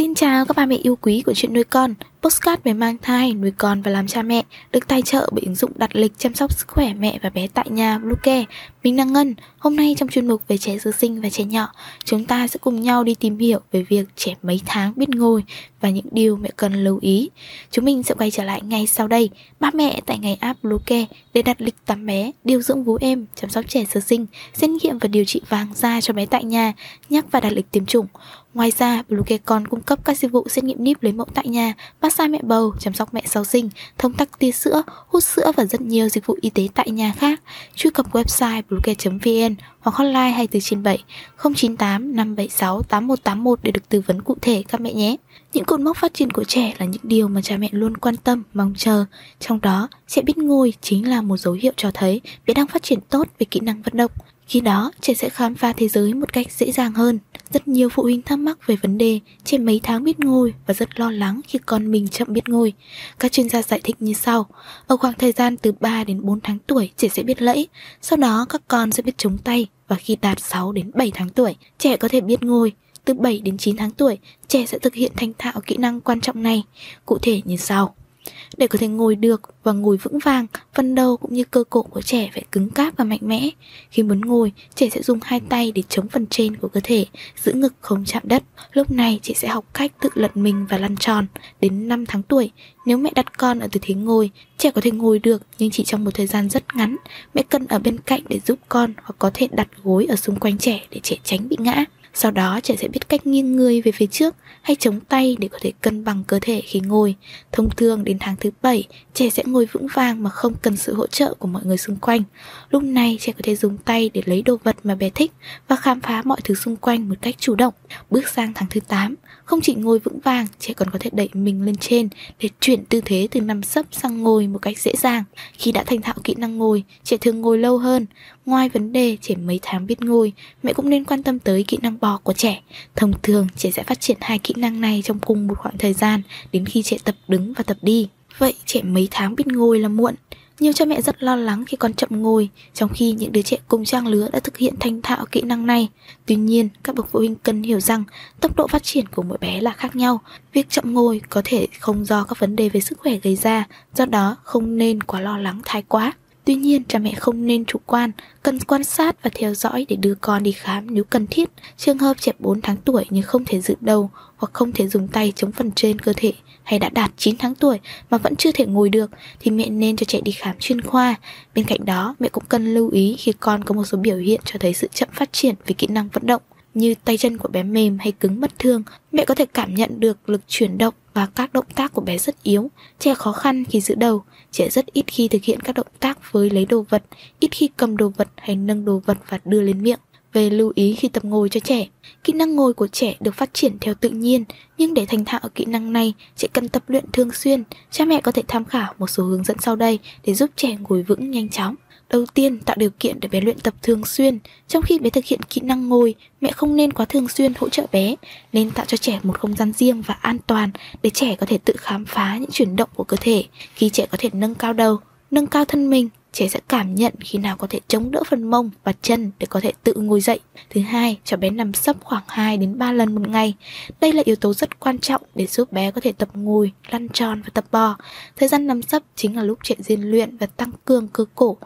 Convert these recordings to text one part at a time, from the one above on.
Xin chào các ba mẹ yêu quý của chuyện nuôi con Postcard về mang thai, nuôi con và làm cha mẹ được tài trợ bởi ứng dụng đặt lịch chăm sóc sức khỏe mẹ và bé tại nhà Bluecare. Mình là Ngân. Hôm nay trong chuyên mục về trẻ sơ sinh và trẻ nhỏ, chúng ta sẽ cùng nhau đi tìm hiểu về việc trẻ mấy tháng biết ngồi và những điều mẹ cần lưu ý. Chúng mình sẽ quay trở lại ngay sau đây. Ba mẹ tại ngày app Bluecare để đặt lịch tắm bé, điều dưỡng vú em, chăm sóc trẻ sơ sinh, xét nghiệm và điều trị vàng da cho bé tại nhà, nhắc và đặt lịch tiêm chủng. Ngoài ra, Bluecare còn cung cấp các dịch vụ xét nghiệm níp lấy mẫu tại nhà, massage mẹ bầu, chăm sóc mẹ sau sinh, thông tắc tia sữa, hút sữa và rất nhiều dịch vụ y tế tại nhà khác. Truy cập website bluecare.vn hoặc hotline 24 trên 7 098 576 8181 để được tư vấn cụ thể các mẹ nhé. Những cột mốc phát triển của trẻ là những điều mà cha mẹ luôn quan tâm, mong chờ. Trong đó, trẻ biết ngồi chính là một dấu hiệu cho thấy bé đang phát triển tốt về kỹ năng vận động. Khi đó, trẻ sẽ khám phá thế giới một cách dễ dàng hơn. Rất nhiều phụ huynh thắc mắc về vấn đề trẻ mấy tháng biết ngồi và rất lo lắng khi con mình chậm biết ngồi. Các chuyên gia giải thích như sau. Ở khoảng thời gian từ 3 đến 4 tháng tuổi, trẻ sẽ biết lẫy. Sau đó, các con sẽ biết chống tay và khi đạt 6 đến 7 tháng tuổi, trẻ có thể biết ngồi. Từ 7 đến 9 tháng tuổi, trẻ sẽ thực hiện thành thạo kỹ năng quan trọng này. Cụ thể như sau. Để có thể ngồi được và ngồi vững vàng, phần đầu cũng như cơ cổ của trẻ phải cứng cáp và mạnh mẽ. Khi muốn ngồi, trẻ sẽ dùng hai tay để chống phần trên của cơ thể, giữ ngực không chạm đất. Lúc này trẻ sẽ học cách tự lật mình và lăn tròn. Đến 5 tháng tuổi, nếu mẹ đặt con ở tư thế ngồi, trẻ có thể ngồi được nhưng chỉ trong một thời gian rất ngắn. Mẹ cần ở bên cạnh để giúp con hoặc có thể đặt gối ở xung quanh trẻ để trẻ tránh bị ngã. Sau đó trẻ sẽ biết cách nghiêng người về phía trước hay chống tay để có thể cân bằng cơ thể khi ngồi. Thông thường đến tháng thứ 7, trẻ sẽ ngồi vững vàng mà không cần sự hỗ trợ của mọi người xung quanh. Lúc này trẻ có thể dùng tay để lấy đồ vật mà bé thích và khám phá mọi thứ xung quanh một cách chủ động. Bước sang tháng thứ 8, không chỉ ngồi vững vàng, trẻ còn có thể đẩy mình lên trên để chuyển tư thế từ nằm sấp sang ngồi một cách dễ dàng. Khi đã thành thạo kỹ năng ngồi, trẻ thường ngồi lâu hơn. Ngoài vấn đề trẻ mấy tháng biết ngồi, mẹ cũng nên quan tâm tới kỹ năng bò của trẻ. Thông thường, trẻ sẽ phát triển hai kỹ năng này trong cùng một khoảng thời gian đến khi trẻ tập đứng và tập đi. Vậy trẻ mấy tháng biết ngồi là muộn? Nhiều cha mẹ rất lo lắng khi con chậm ngồi, trong khi những đứa trẻ cùng trang lứa đã thực hiện thành thạo kỹ năng này. Tuy nhiên, các bậc phụ huynh cần hiểu rằng tốc độ phát triển của mỗi bé là khác nhau. Việc chậm ngồi có thể không do các vấn đề về sức khỏe gây ra, do đó không nên quá lo lắng thái quá. Tuy nhiên, cha mẹ không nên chủ quan, cần quan sát và theo dõi để đưa con đi khám nếu cần thiết. Trường hợp trẻ 4 tháng tuổi nhưng không thể dựng đầu hoặc không thể dùng tay chống phần trên cơ thể hay đã đạt 9 tháng tuổi mà vẫn chưa thể ngồi được thì mẹ nên cho trẻ đi khám chuyên khoa. Bên cạnh đó, mẹ cũng cần lưu ý khi con có một số biểu hiện cho thấy sự chậm phát triển về kỹ năng vận động như tay chân của bé mềm hay cứng bất thường, mẹ có thể cảm nhận được lực chuyển động và các động tác của bé rất yếu. Trẻ khó khăn khi giữ đầu, trẻ rất ít khi thực hiện các động tác với lấy đồ vật, ít khi cầm đồ vật hay nâng đồ vật và đưa lên miệng. Về lưu ý khi tập ngồi cho trẻ, kỹ năng ngồi của trẻ được phát triển theo tự nhiên, nhưng để thành thạo kỹ năng này, trẻ cần tập luyện thường xuyên. Cha mẹ có thể tham khảo một số hướng dẫn sau đây để giúp trẻ ngồi vững nhanh chóng. Đầu tiên, tạo điều kiện để bé luyện tập thường xuyên. Trong khi bé thực hiện kỹ năng ngồi, mẹ không nên quá thường xuyên hỗ trợ bé, nên tạo cho trẻ một không gian riêng và an toàn để trẻ có thể tự khám phá những chuyển động của cơ thể. Khi trẻ có thể nâng cao đầu, nâng cao thân mình, trẻ sẽ cảm nhận khi nào có thể chống đỡ phần mông và chân để có thể tự ngồi dậy. Thứ hai, cho bé nằm sấp khoảng 2 đến 3 lần một ngày. Đây là yếu tố rất quan trọng để giúp bé có thể tập ngồi, lăn tròn và tập bò. Thời gian nằm sấp chính là lúc trẻ rèn luyện và tăng cường cơ cổ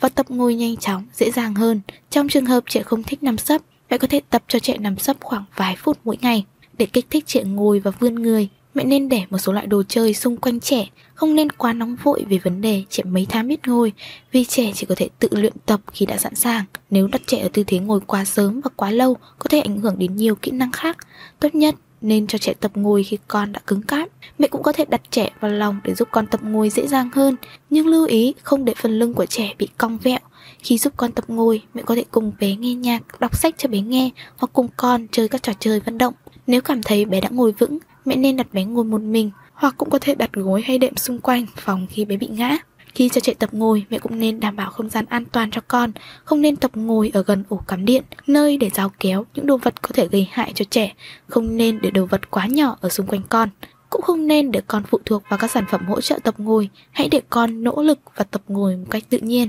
và tập ngồi nhanh chóng, dễ dàng hơn. Trong trường hợp trẻ không thích nằm sấp, mẹ có thể tập cho trẻ nằm sấp khoảng vài phút mỗi ngày. Để kích thích trẻ ngồi và vươn người, mẹ nên để một số loại đồ chơi xung quanh trẻ, không nên quá nóng vội về vấn đề trẻ mấy tháng biết ngồi, vì trẻ chỉ có thể tự luyện tập khi đã sẵn sàng. Nếu đặt trẻ ở tư thế ngồi quá sớm và quá lâu, có thể ảnh hưởng đến nhiều kỹ năng khác. Tốt nhất nên cho trẻ tập ngồi khi con đã cứng cáp. Mẹ cũng có thể đặt trẻ vào lòng để giúp con tập ngồi dễ dàng hơn, nhưng lưu ý không để phần lưng của trẻ bị cong vẹo. Khi giúp con tập ngồi, mẹ có thể cùng bé nghe nhạc, đọc sách cho bé nghe hoặc cùng con chơi các trò chơi vận động. Nếu cảm thấy bé đã ngồi vững, mẹ nên đặt bé ngồi một mình hoặc cũng có thể đặt gối hay đệm xung quanh phòng khi bé bị ngã. Khi cho trẻ tập ngồi, mẹ cũng nên đảm bảo không gian an toàn cho con, không nên tập ngồi ở gần ổ cắm điện, nơi để giáo kéo những đồ vật có thể gây hại cho trẻ, không nên để đồ vật quá nhỏ ở xung quanh con. Cũng không nên để con phụ thuộc vào các sản phẩm hỗ trợ tập ngồi, hãy để con nỗ lực và tập ngồi một cách tự nhiên.